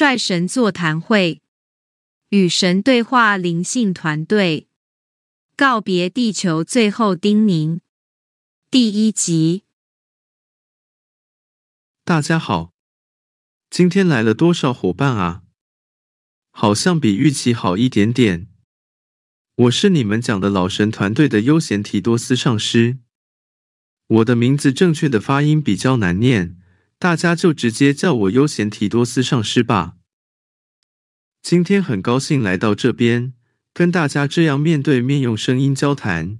率神座谈会，与神对话灵性团队，告别地球最后叮咛，第一集。大家好，今天来了多少伙伴啊？好像比预期好一点点。我是你们讲的老神团队的悠闲提多斯上师。我的名字正确的发音比较难念，大家就直接叫我悠闲提多斯上师吧。今天很高兴来到这边，跟大家这样面对面用声音交谈。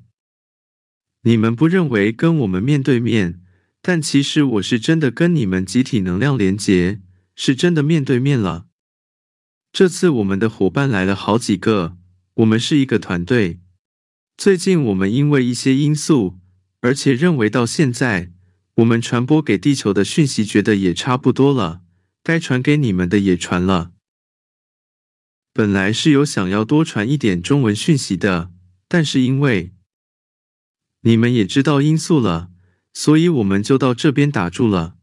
你们不认为跟我们面对面，但其实我是真的跟你们集体能量连结，是真的面对面了。这次我们的伙伴来了好几个，我们是一个团队。最近我们因为一些因素。而且认为到现在，我们传播给地球的讯息，觉得也差不多了，该传给你们的也传了。本来是有想要多传一点中文讯息的，但是因为你们也知道因素了，所以我们就到这边打住了。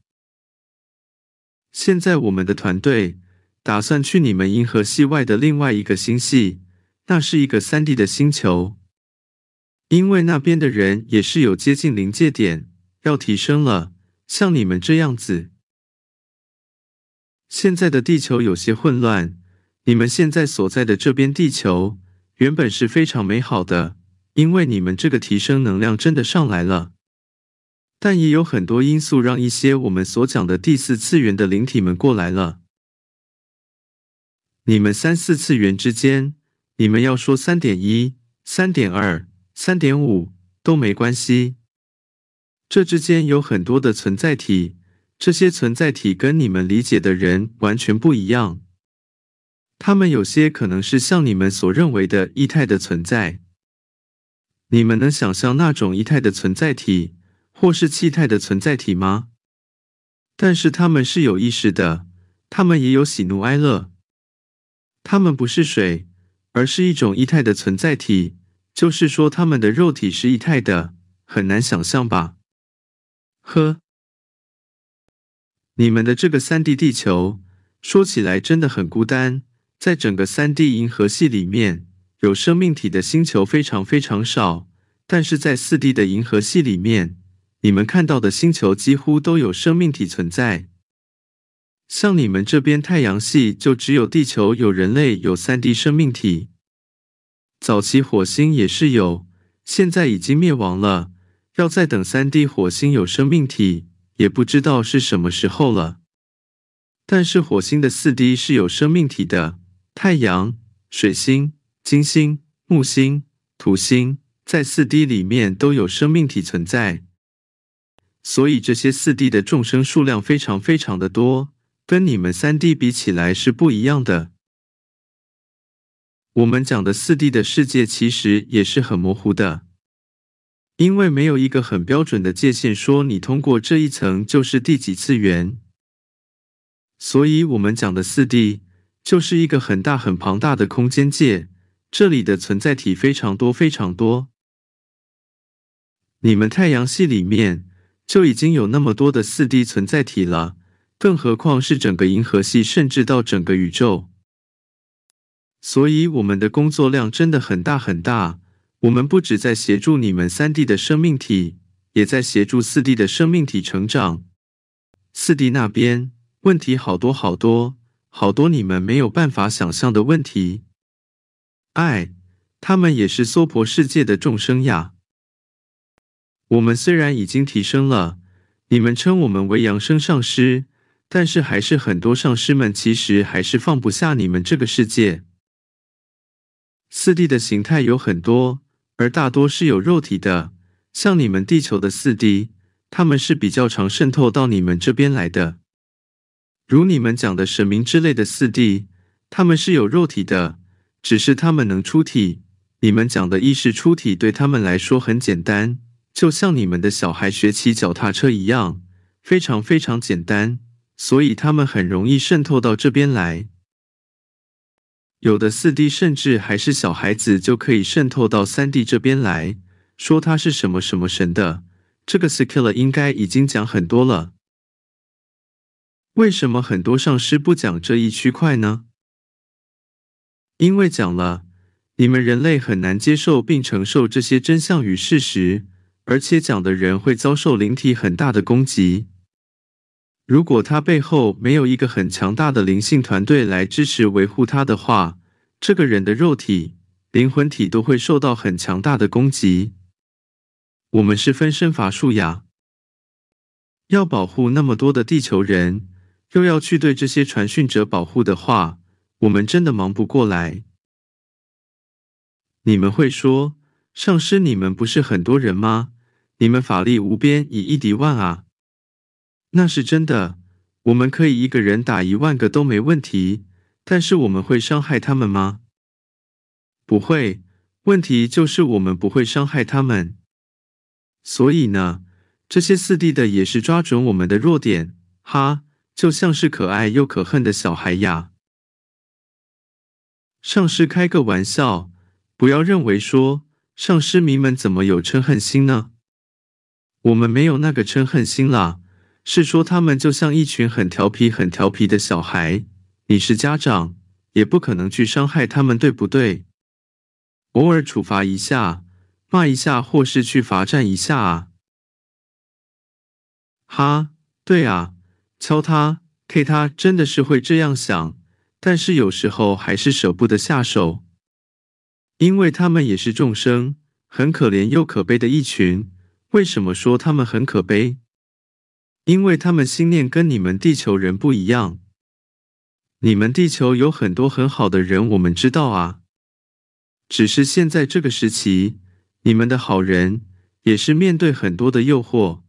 现在我们的团队打算去你们银河系外的另外一个星系，那是一个三 D 的星球。因为那边的人也是有接近临界点，要提升了，像你们这样子。现在的地球有些混乱，你们现在所在的这边地球原本是非常美好的，因为你们这个提升能量真的上来了。但也有很多因素让一些我们所讲的第四次元的灵体们过来了。你们三四次元之间，你们要说三点一、三点二。三点五都没关系，这之间有很多的存在体，这些存在体跟你们理解的人完全不一样。他们有些可能是像你们所认为的异态的存在，你们能想象那种异态的存在体，或是气态的存在体吗？但是他们是有意识的，他们也有喜怒哀乐，他们不是水，而是一种异态的存在体。就是说，他们的肉体是异态的，很难想象吧？呵，你们的这个三 D 地球说起来真的很孤单，在整个三 D 银河系里面，有生命体的星球非常非常少，但是在四 D 的银河系里面，你们看到的星球几乎都有生命体存在。像你们这边太阳系，就只有地球有人类有三 D 生命体。早期火星也是有，现在已经灭亡了。要再等三 D 火星有生命体，也不知道是什么时候了。但是火星的四 D 是有生命体的，太阳、水星、金星、木星、土星在四 D 里面都有生命体存在。所以这些四 D 的众生数量非常非常的多，跟你们三 D 比起来是不一样的。我们讲的四 D 的世界其实也是很模糊的，因为没有一个很标准的界限，说你通过这一层就是第几次元。所以，我们讲的四 D 就是一个很大很庞大的空间界，这里的存在体非常多非常多。你们太阳系里面就已经有那么多的四 D 存在体了，更何况是整个银河系，甚至到整个宇宙。所以我们的工作量真的很大很大。我们不止在协助你们三 D 的生命体，也在协助四 D 的生命体成长。四 D 那边问题好多好多，好多你们没有办法想象的问题。爱，他们也是娑婆世界的众生呀。我们虽然已经提升了，你们称我们为扬升上师，但是还是很多上师们其实还是放不下你们这个世界。四 D 的形态有很多，而大多是有肉体的。像你们地球的四 D，他们是比较常渗透到你们这边来的。如你们讲的神明之类的四 D，他们是有肉体的，只是他们能出体。你们讲的意识出体对他们来说很简单，就像你们的小孩学骑脚踏车一样，非常非常简单，所以他们很容易渗透到这边来。有的四 D 甚至还是小孩子就可以渗透到三 D 这边来说他是什么什么神的，这个 Skilla 应该已经讲很多了。为什么很多上师不讲这一区块呢？因为讲了，你们人类很难接受并承受这些真相与事实，而且讲的人会遭受灵体很大的攻击。如果他背后没有一个很强大的灵性团队来支持维护他的话，这个人的肉体、灵魂体都会受到很强大的攻击。我们是分身乏术呀，要保护那么多的地球人，又要去对这些传讯者保护的话，我们真的忙不过来。你们会说，上师，你们不是很多人吗？你们法力无边，以一敌万啊！那是真的，我们可以一个人打一万个都没问题。但是我们会伤害他们吗？不会。问题就是我们不会伤害他们。所以呢，这些四弟的也是抓准我们的弱点，哈，就像是可爱又可恨的小孩呀。上师开个玩笑，不要认为说上师迷们怎么有嗔恨心呢？我们没有那个嗔恨心啦。是说他们就像一群很调皮、很调皮的小孩，你是家长，也不可能去伤害他们，对不对？偶尔处罚一下，骂一下，或是去罚站一下啊。哈，对啊，敲他、K 他，真的是会这样想，但是有时候还是舍不得下手，因为他们也是众生，很可怜又可悲的一群。为什么说他们很可悲？因为他们心念跟你们地球人不一样，你们地球有很多很好的人，我们知道啊。只是现在这个时期，你们的好人也是面对很多的诱惑。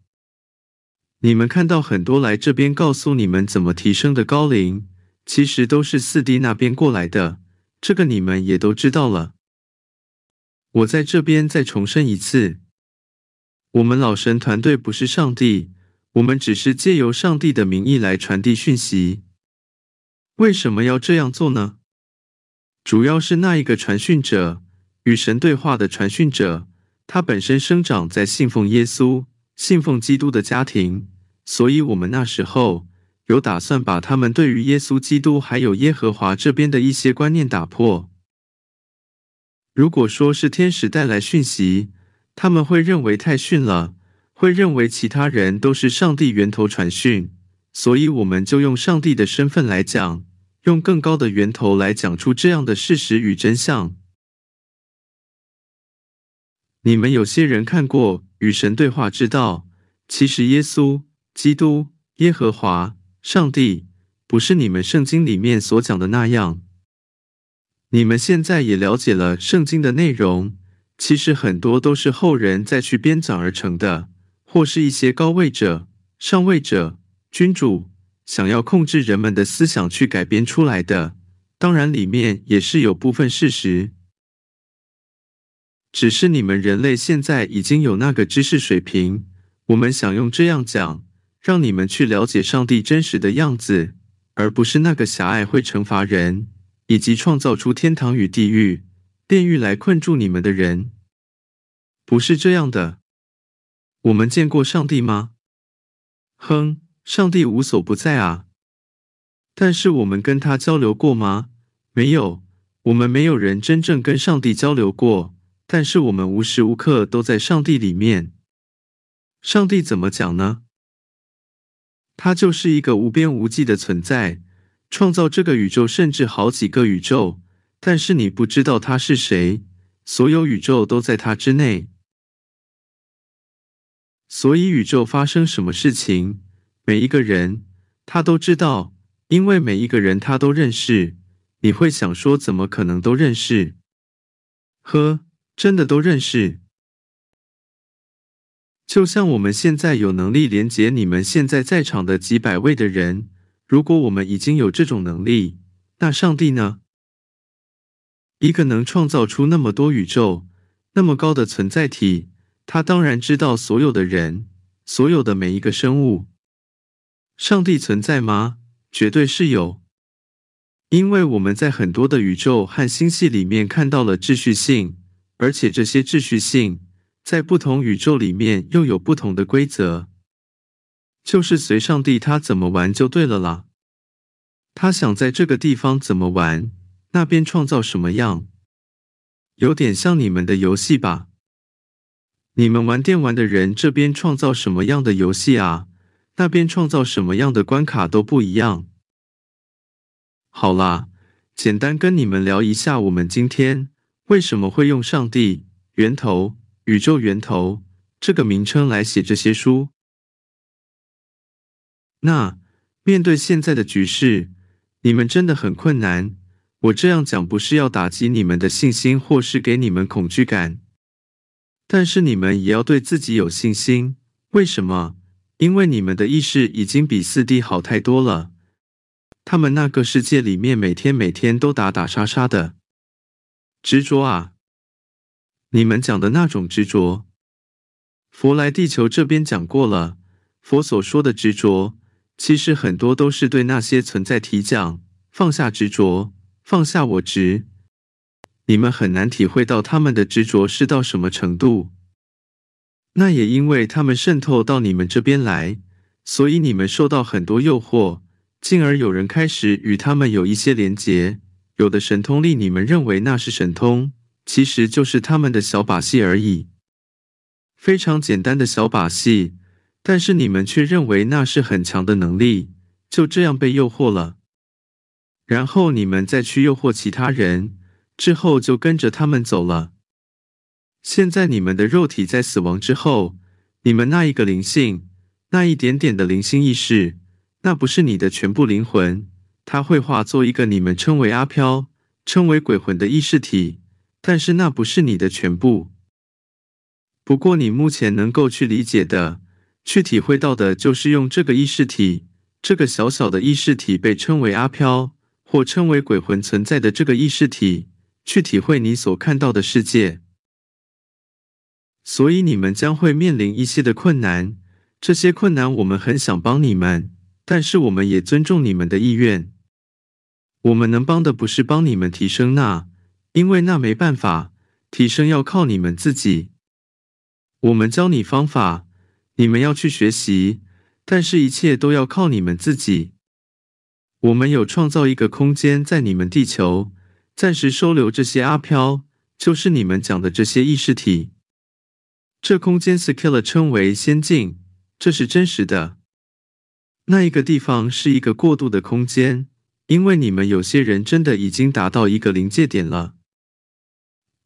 你们看到很多来这边告诉你们怎么提升的高龄，其实都是四 D 那边过来的，这个你们也都知道了。我在这边再重申一次，我们老神团队不是上帝。我们只是借由上帝的名义来传递讯息。为什么要这样做呢？主要是那一个传讯者与神对话的传讯者，他本身生长在信奉耶稣、信奉基督的家庭，所以我们那时候有打算把他们对于耶稣基督还有耶和华这边的一些观念打破。如果说是天使带来讯息，他们会认为太逊了。会认为其他人都是上帝源头传讯，所以我们就用上帝的身份来讲，用更高的源头来讲出这样的事实与真相。你们有些人看过《与神对话之道》，其实耶稣、基督、耶和华、上帝不是你们圣经里面所讲的那样。你们现在也了解了圣经的内容，其实很多都是后人再去编纂而成的。或是一些高位者、上位者、君主想要控制人们的思想去改编出来的，当然里面也是有部分事实。只是你们人类现在已经有那个知识水平，我们想用这样讲，让你们去了解上帝真实的样子，而不是那个狭隘会惩罚人，以及创造出天堂与地狱、炼狱来困住你们的人，不是这样的。我们见过上帝吗？哼，上帝无所不在啊。但是我们跟他交流过吗？没有，我们没有人真正跟上帝交流过。但是我们无时无刻都在上帝里面。上帝怎么讲呢？他就是一个无边无际的存在，创造这个宇宙，甚至好几个宇宙。但是你不知道他是谁，所有宇宙都在他之内。所以宇宙发生什么事情，每一个人他都知道，因为每一个人他都认识。你会想说，怎么可能都认识？呵，真的都认识。就像我们现在有能力连接你们现在在场的几百位的人，如果我们已经有这种能力，那上帝呢？一个能创造出那么多宇宙、那么高的存在体。他当然知道所有的人，所有的每一个生物。上帝存在吗？绝对是有，因为我们在很多的宇宙和星系里面看到了秩序性，而且这些秩序性在不同宇宙里面又有不同的规则，就是随上帝他怎么玩就对了啦。他想在这个地方怎么玩，那边创造什么样，有点像你们的游戏吧？你们玩电玩的人这边创造什么样的游戏啊？那边创造什么样的关卡都不一样。好啦，简单跟你们聊一下，我们今天为什么会用“上帝源头”、“宇宙源头”这个名称来写这些书。那面对现在的局势，你们真的很困难。我这样讲不是要打击你们的信心，或是给你们恐惧感，但是你们也要对自己有信心。为什么？因为你们的意识已经比四弟好太多了。他们那个世界里面，每天每天都打打杀杀的执着啊！你们讲的那种执着，佛来地球这边讲过了。佛所说的执着，其实很多都是对那些存在体讲，放下执着，放下我执。你们很难体会到他们的执着是到什么程度。那也因为他们渗透到你们这边来，所以你们受到很多诱惑，进而有人开始与他们有一些连结。有的神通力，你们认为那是神通，其实就是他们的小把戏而已，非常简单的小把戏。但是你们却认为那是很强的能力，就这样被诱惑了。然后你们再去诱惑其他人，之后就跟着他们走了。现在你们的肉体在死亡之后，你们那一个灵性，那一点点的灵性意识，那不是你的全部灵魂，它会化作一个你们称为阿飘、称为鬼魂的意识体，但是那不是你的全部。不过你目前能够去理解的、去体会到的，就是用这个意识体，这个小小的意识体被称为阿飘，或称为鬼魂存在的这个意识体，去体会你所看到的世界。所以你们将会面临一些的困难，这些困难我们很想帮你们，但是我们也尊重你们的意愿。我们能帮的不是帮你们提升那，因为那没办法提升，要靠你们自己。我们教你方法，你们要去学习，但是一切都要靠你们自己。我们有创造一个空间在你们地球，暂时收留这些阿飘，就是你们讲的这些意识体。这空间 Skill 称为仙境，这是真实的。那一个地方是一个过渡的空间，因为你们有些人真的已经达到一个临界点了。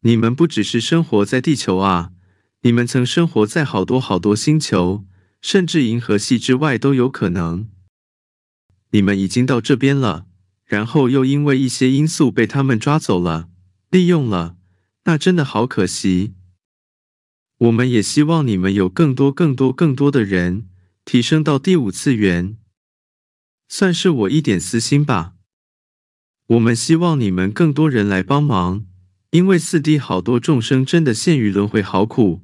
你们不只是生活在地球啊，你们曾生活在好多好多星球，甚至银河系之外都有可能。你们已经到这边了，然后又因为一些因素被他们抓走了、利用了，那真的好可惜。我们也希望你们有更多、更多、更多的人提升到第五次元，算是我一点私心吧。我们希望你们更多人来帮忙，因为四 D 好多众生真的陷于轮回，好苦。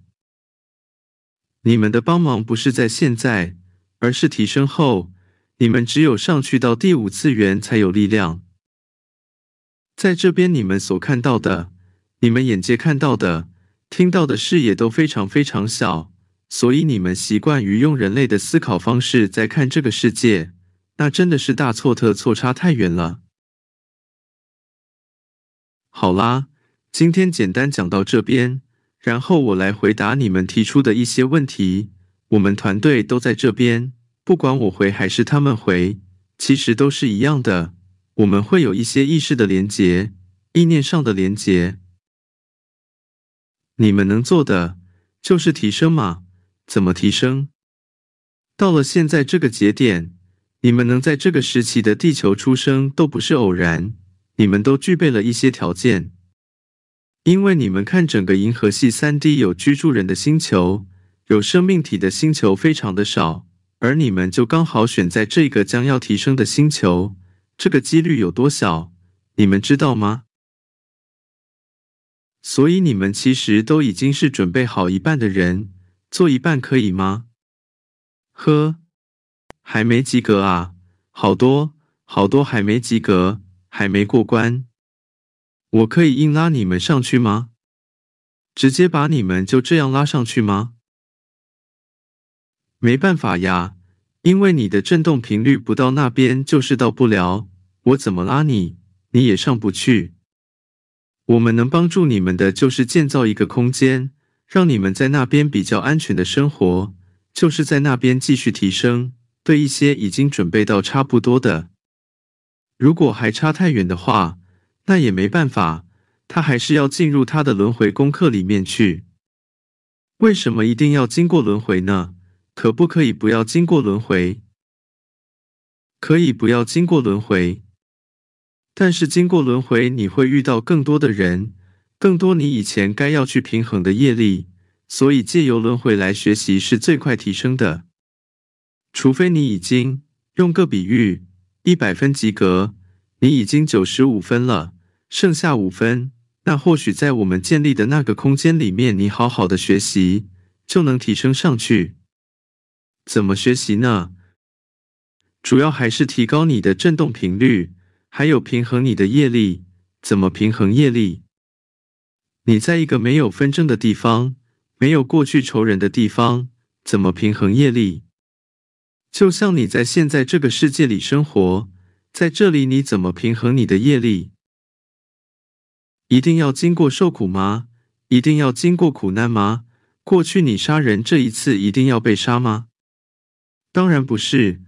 你们的帮忙不是在现在，而是提升后，你们只有上去到第五次元才有力量。在这边，你们所看到的，你们眼界看到的。听到的视野都非常非常小，所以你们习惯于用人类的思考方式在看这个世界，那真的是大错特错，差太远了。好啦，今天简单讲到这边，然后我来回答你们提出的一些问题。我们团队都在这边，不管我回还是他们回，其实都是一样的。我们会有一些意识的连结，意念上的连结。你们能做的就是提升嘛？怎么提升？到了现在这个节点，你们能在这个时期的地球出生都不是偶然，你们都具备了一些条件。因为你们看整个银河系三 D 有居住人的星球，有生命体的星球非常的少，而你们就刚好选在这个将要提升的星球，这个几率有多小？你们知道吗？所以你们其实都已经是准备好一半的人，做一半可以吗？呵，还没及格啊，好多好多还没及格，还没过关。我可以硬拉你们上去吗？直接把你们就这样拉上去吗？没办法呀，因为你的振动频率不到那边就是到不了。我怎么拉你，你也上不去。我们能帮助你们的，就是建造一个空间，让你们在那边比较安全的生活，就是在那边继续提升。对一些已经准备到差不多的，如果还差太远的话，那也没办法，他还是要进入他的轮回功课里面去。为什么一定要经过轮回呢？可不可以不要经过轮回？可以不要经过轮回，但是经过轮回，你会遇到更多的人，更多你以前该要去平衡的业力，所以借由轮回来学习是最快提升的。除非你已经用个比喻，一百分及格，你已经九十五分了，剩下五分，那或许在我们建立的那个空间里面，你好好的学习，就能提升上去。怎么学习呢？主要还是提高你的振动频率，还有平衡你的业力。怎么平衡业力？你在一个没有纷争的地方，没有过去仇人的地方，怎么平衡业力？就像你在现在这个世界里生活，在这里你怎么平衡你的业力？一定要经过受苦吗？一定要经过苦难吗？过去你杀人，这一次一定要被杀吗？当然不是。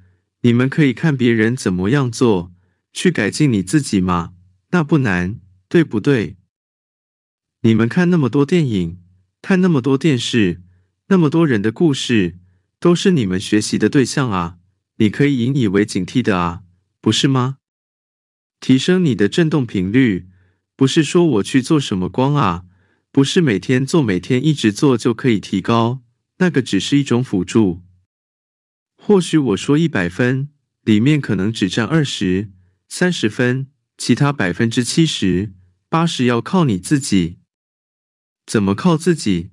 你们可以看别人怎么样做，去改进你自己嘛，那不难，对不对？你们看那么多电影，看那么多电视，那么多人的故事，都是你们学习的对象啊！你可以引以为警惕的啊，不是吗？提升你的振动频率，不是说我去做什么光啊，不是每天做，每天一直做就可以提高，那个只是一种辅助。或许我说一百分里面可能只占二十三十分，其他百分之七十八十要靠你自己。怎么靠自己？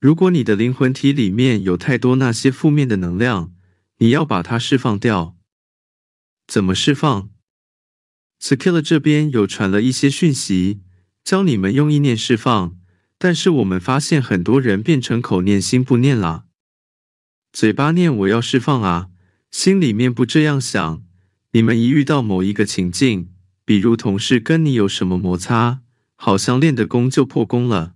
如果你的灵魂体里面有太多那些负面的能量，你要把它释放掉。怎么释放 skill 这边有传了一些讯息，教你们用意念释放，但是我们发现很多人变成口念心不念了。嘴巴念我要释放啊，心里面不这样想。你们一遇到某一个情境，比如同事跟你有什么摩擦，好像练的功就破功了。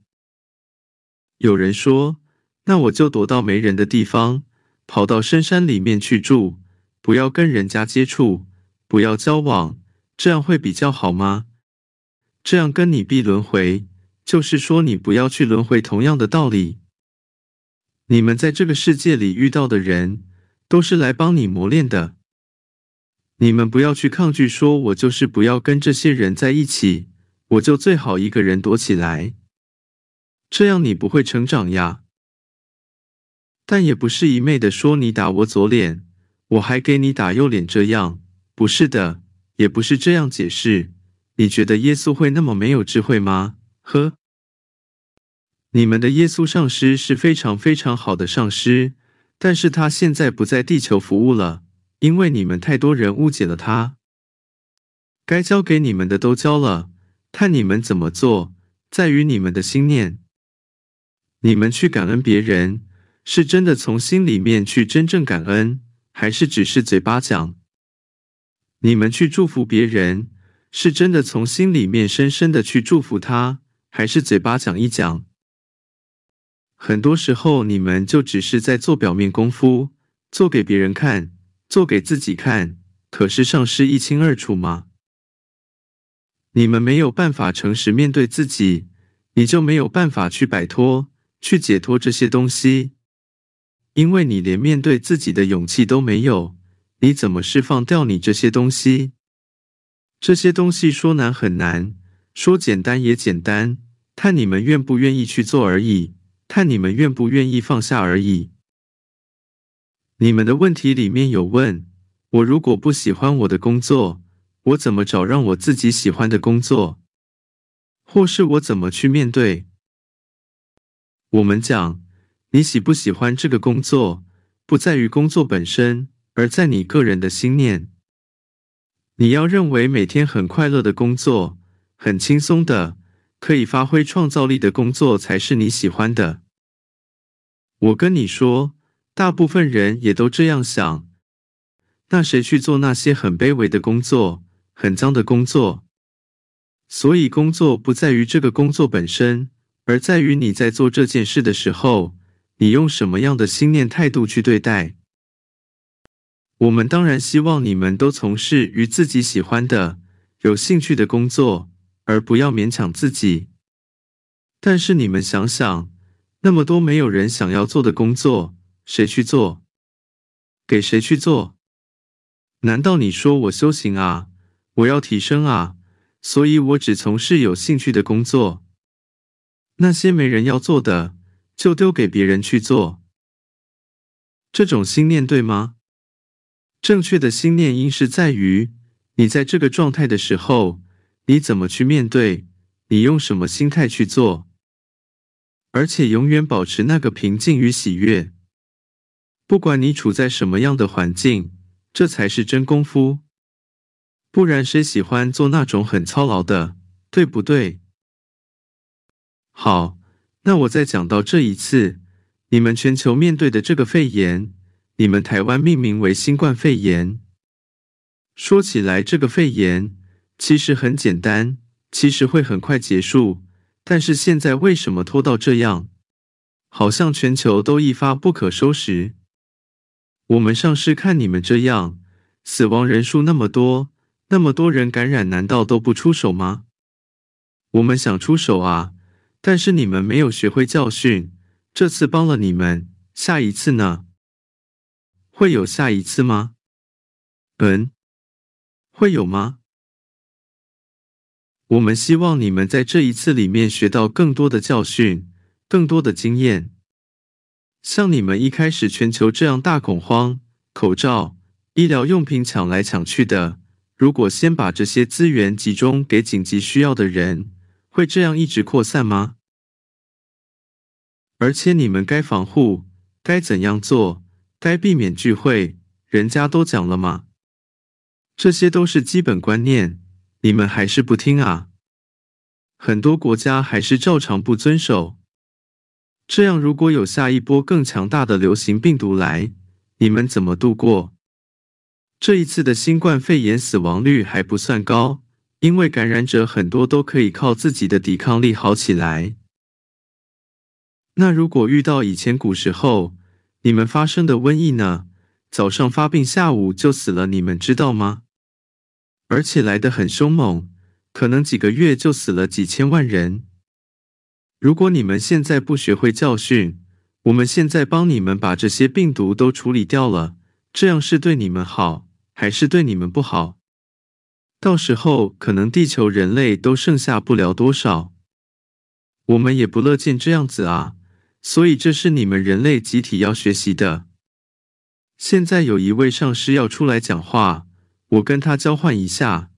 有人说，那我就躲到没人的地方，跑到深山里面去住，不要跟人家接触，不要交往，这样会比较好吗？这样跟你必轮回，就是说你不要去轮回，同样的道理。你们在这个世界里遇到的人，都是来帮你磨练的。你们不要去抗拒，说我就是不要跟这些人在一起，我就最好一个人躲起来。这样你不会成长呀。但也不是一昧的说你打我左脸，我还给你打右脸，这样不是的，也不是这样解释。你觉得耶稣会那么没有智慧吗？呵。你们的耶稣上师是非常非常好的上师，但是他现在不在地球服务了，因为你们太多人误解了他。该教给你们的都教了，看你们怎么做，在于你们的心念。你们去感恩别人，是真的从心里面去真正感恩，还是只是嘴巴讲？你们去祝福别人，是真的从心里面深深的去祝福他，还是嘴巴讲一讲？很多时候，你们就只是在做表面功夫，做给别人看，做给自己看。可是上师一清二楚吗？你们没有办法诚实面对自己，你就没有办法去摆脱、去解脱这些东西，因为你连面对自己的勇气都没有，你怎么释放掉你这些东西？这些东西说难很难，说简单也简单，看你们愿不愿意去做而已。看你们愿不愿意放下而已。你们的问题里面有问我，如果不喜欢我的工作，我怎么找让我自己喜欢的工作？或是我怎么去面对？我们讲，你喜不喜欢这个工作，不在于工作本身，而在你个人的心念。你要认为每天很快乐的工作，很轻松的，可以发挥创造力的工作，才是你喜欢的。我跟你说，大部分人也都这样想。那谁去做那些很卑微的工作，很脏的工作。所以，工作不在于这个工作本身，而在于你在做这件事的时候，你用什么样的心念态度去对待。我们当然希望你们都从事与自己喜欢的、有兴趣的工作，而不要勉强自己。但是你们想想，那么多没有人想要做的工作，谁去做？给谁去做？难道你说我修行啊，我要提升啊，所以我只从事有兴趣的工作？那些没人要做的，就丢给别人去做。这种心念对吗？正确的心念应是在于你在这个状态的时候，你怎么去面对，你用什么心态去做，而且永远保持那个平静与喜悦。不管你处在什么样的环境，这才是真功夫。不然谁喜欢做那种很操劳的，对不对？好，那我再讲到这一次，你们全球面对的这个肺炎，你们台湾命名为新冠肺炎。说起来，这个肺炎其实很简单，其实会很快结束。但是现在为什么拖到这样？好像全球都一发不可收拾。我们上市看你们这样，死亡人数那么多，那么多人感染，难道都不出手吗？我们想出手啊！但是你们没有学会教训，这次帮了你们，下一次呢？会有下一次吗？嗯，会有吗？我们希望你们在这一次里面学到更多的教训，更多的经验。像你们一开始全球这样大恐慌，口罩、医疗用品抢来抢去的，如果先把这些资源集中给紧急需要的人。会这样一直扩散吗？而且你们该防护，该怎样做，该避免聚会，人家都讲了吗？这些都是基本观念，你们还是不听啊？很多国家还是照常不遵守。这样，如果有下一波更强大的流行病毒来，你们怎么度过？这一次的新冠肺炎死亡率还不算高。因为感染者很多都可以靠自己的抵抗力好起来。那如果遇到以前古时候你们发生的瘟疫呢？早上发病，下午就死了，你们知道吗？而且来得很凶猛，可能几个月就死了几千万人。如果你们现在不学会教训，我们现在帮你们把这些病毒都处理掉了，这样是对你们好，还是对你们不好？到时候可能地球人类都剩下不了多少，我们也不乐见这样子啊！所以这是你们人类集体要学习的。现在有一位上师要出来讲话，我跟他交换一下。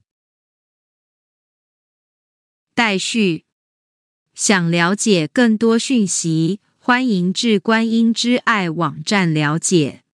待续。想了解更多讯息，欢迎至观音之爱网站了解。